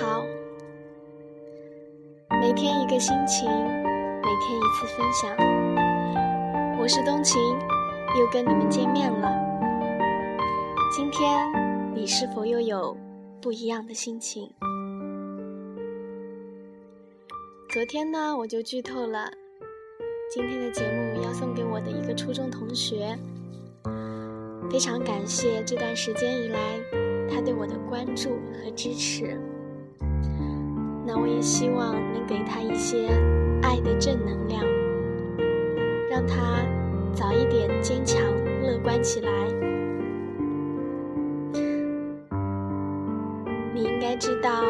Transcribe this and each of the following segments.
好，每天一个心情，每天一次分享。我是冬晴，又跟你们见面了。今天你是否又有不一样的心情？昨天呢，我就剧透了今天的节目要送给我的一个初中同学。非常感谢这段时间以来他对我的关注和支持。那我也希望能给他一些爱的正能量，让他早一点坚强乐观起来。你应该知道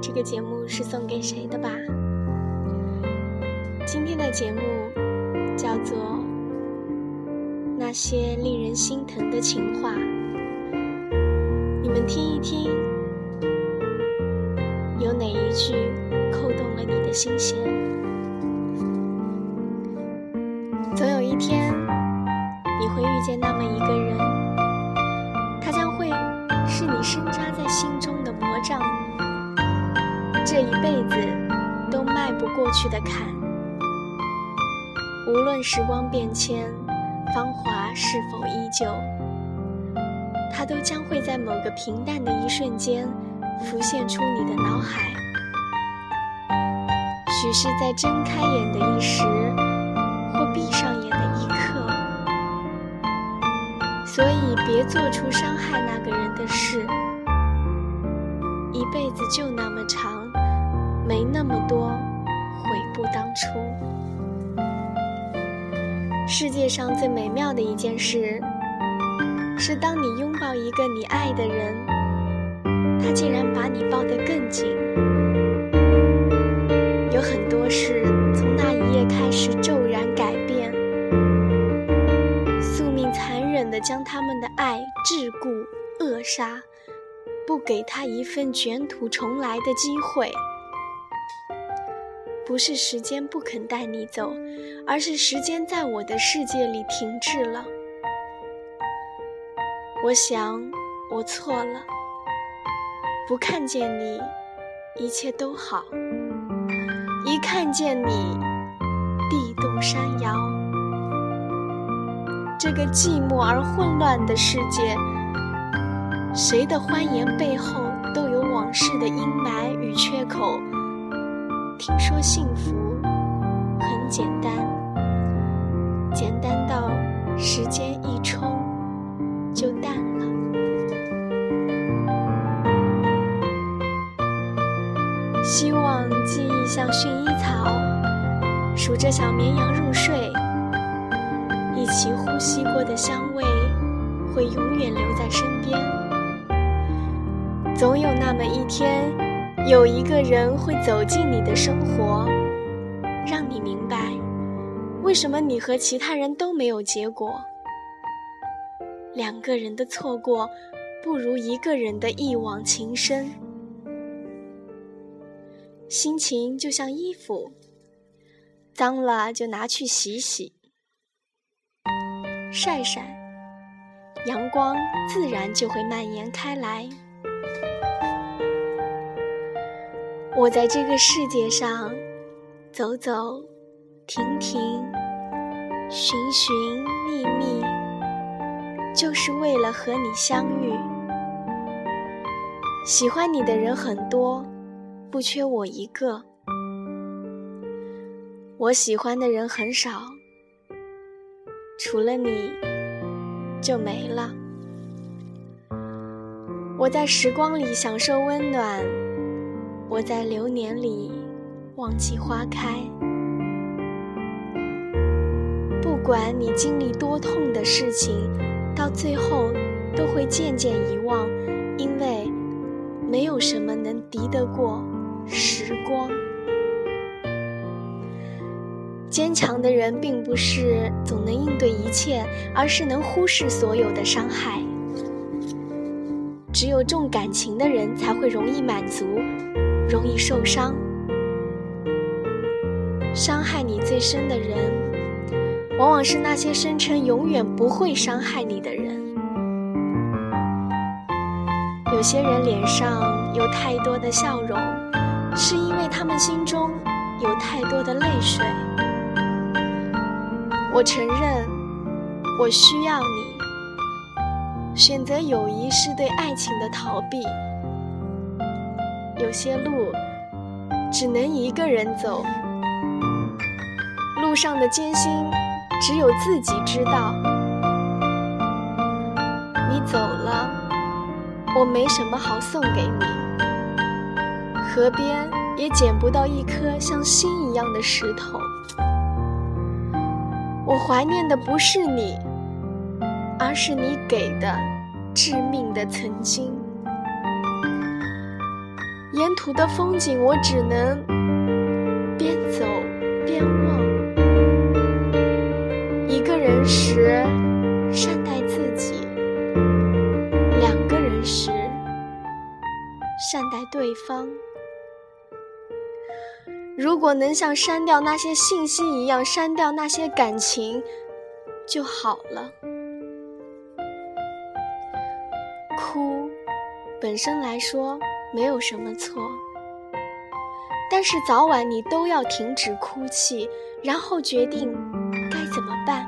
这个节目是送给谁的吧？今天的节目叫做《那些令人心疼的情话》，你们听一听。新鲜？总有一天，你会遇见那么一个人，他将会是你深扎在心中的魔杖，这一辈子都迈不过去的坎。无论时光变迁，芳华是否依旧，他都将会在某个平淡的一瞬间。浮现出你的脑海，许是在睁开眼的一时，或闭上眼的一刻。所以，别做出伤害那个人的事。一辈子就那么长，没那么多悔不当初。世界上最美妙的一件事，是当你拥抱一个你爱的人。他竟然把你抱得更他们的爱桎梏扼杀，不给他一份卷土重来的机会。不是时间不肯带你走，而是时间在我的世界里停滞了。我想，我错了。不看见你，一切都好；一看见你，地动山摇。这个寂寞而混乱的世界，谁的欢颜背后都有往事的阴霾与缺口。听说幸福很简单，简单到时间一冲就淡了。希望记忆像薰衣草，数着小绵羊入睡，其呼吸过的香味会永远留在身边。总有那么一天，有一个人会走进你的生活，让你明白为什么你和其他人都没有结果。两个人的错过，不如一个人的一往情深。心情就像衣服，脏了就拿去洗洗、晒晒，阳光自然就会蔓延开来。我在这个世界上走走停停、寻寻觅觅，就是为了和你相遇。喜欢你的人很多。不缺我一个，我喜欢的人很少，除了你就没了。我在时光里享受温暖，我在流年里忘记花开。不管你经历多痛的事情，到最后都会渐渐遗忘，因为没有什么能敌得过。时光，坚强的人并不是总能应对一切，而是能忽视所有的伤害。只有重感情的人才会容易满足，容易受伤。伤害你最深的人，往往是那些声称永远不会伤害你的人。有些人脸上。有太多的笑容，是因为他们心中有太多的泪水。我承认，我需要你。选择友谊是对爱情的逃避。有些路只能一个人走，路上的艰辛只有自己知道。你走了，我没什么好送给你。河边也捡不到一颗像心一样的石头。我怀念的不是你，而是你给的致命的曾经。沿途的风景，我只能边走边望。一个人时，善待自己；两个人时，善待对方。如果能像删掉那些信息一样删掉那些感情，就好了。哭，本身来说没有什么错，但是早晚你都要停止哭泣，然后决定该怎么办。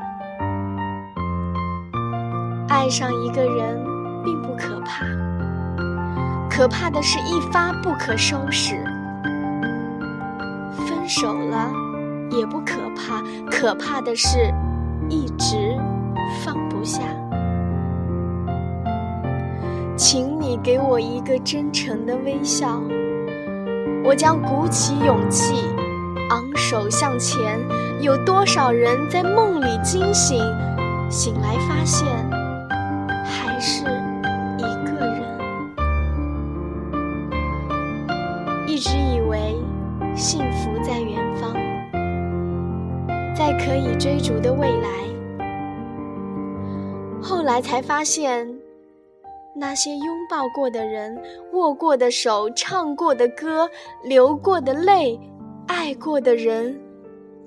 爱上一个人并不可怕，可怕的是一发不可收拾。分手了也不可怕，可怕的是一直放不下。请你给我一个真诚的微笑，我将鼓起勇气，昂首向前。有多少人在梦里惊醒，醒来发现可以追逐的未来。后来才发现，那些拥抱过的人、握过的手、唱过的歌、流过的泪、爱过的人，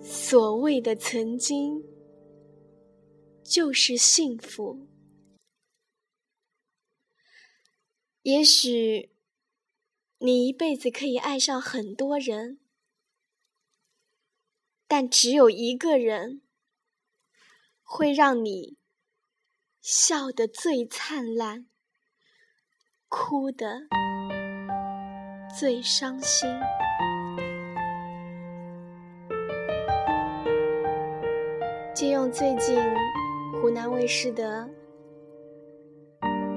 所谓的曾经，就是幸福。也许。你一辈子可以爱上很多人，但只有一个人会让你笑得最灿烂，哭得最伤心。借用最近湖南卫视的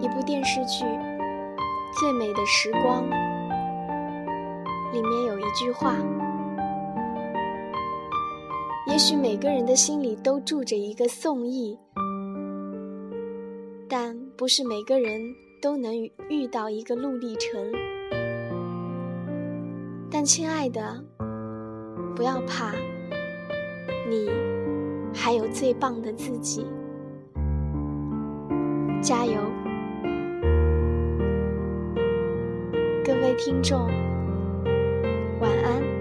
一部电视剧《最美的时光》。里面有一句话：也许每个人的心里都住着一个宋轶，但不是每个人都能遇到一个陆励成。但亲爱的，不要怕，你还有最棒的自己，加油！各位听众。晚安。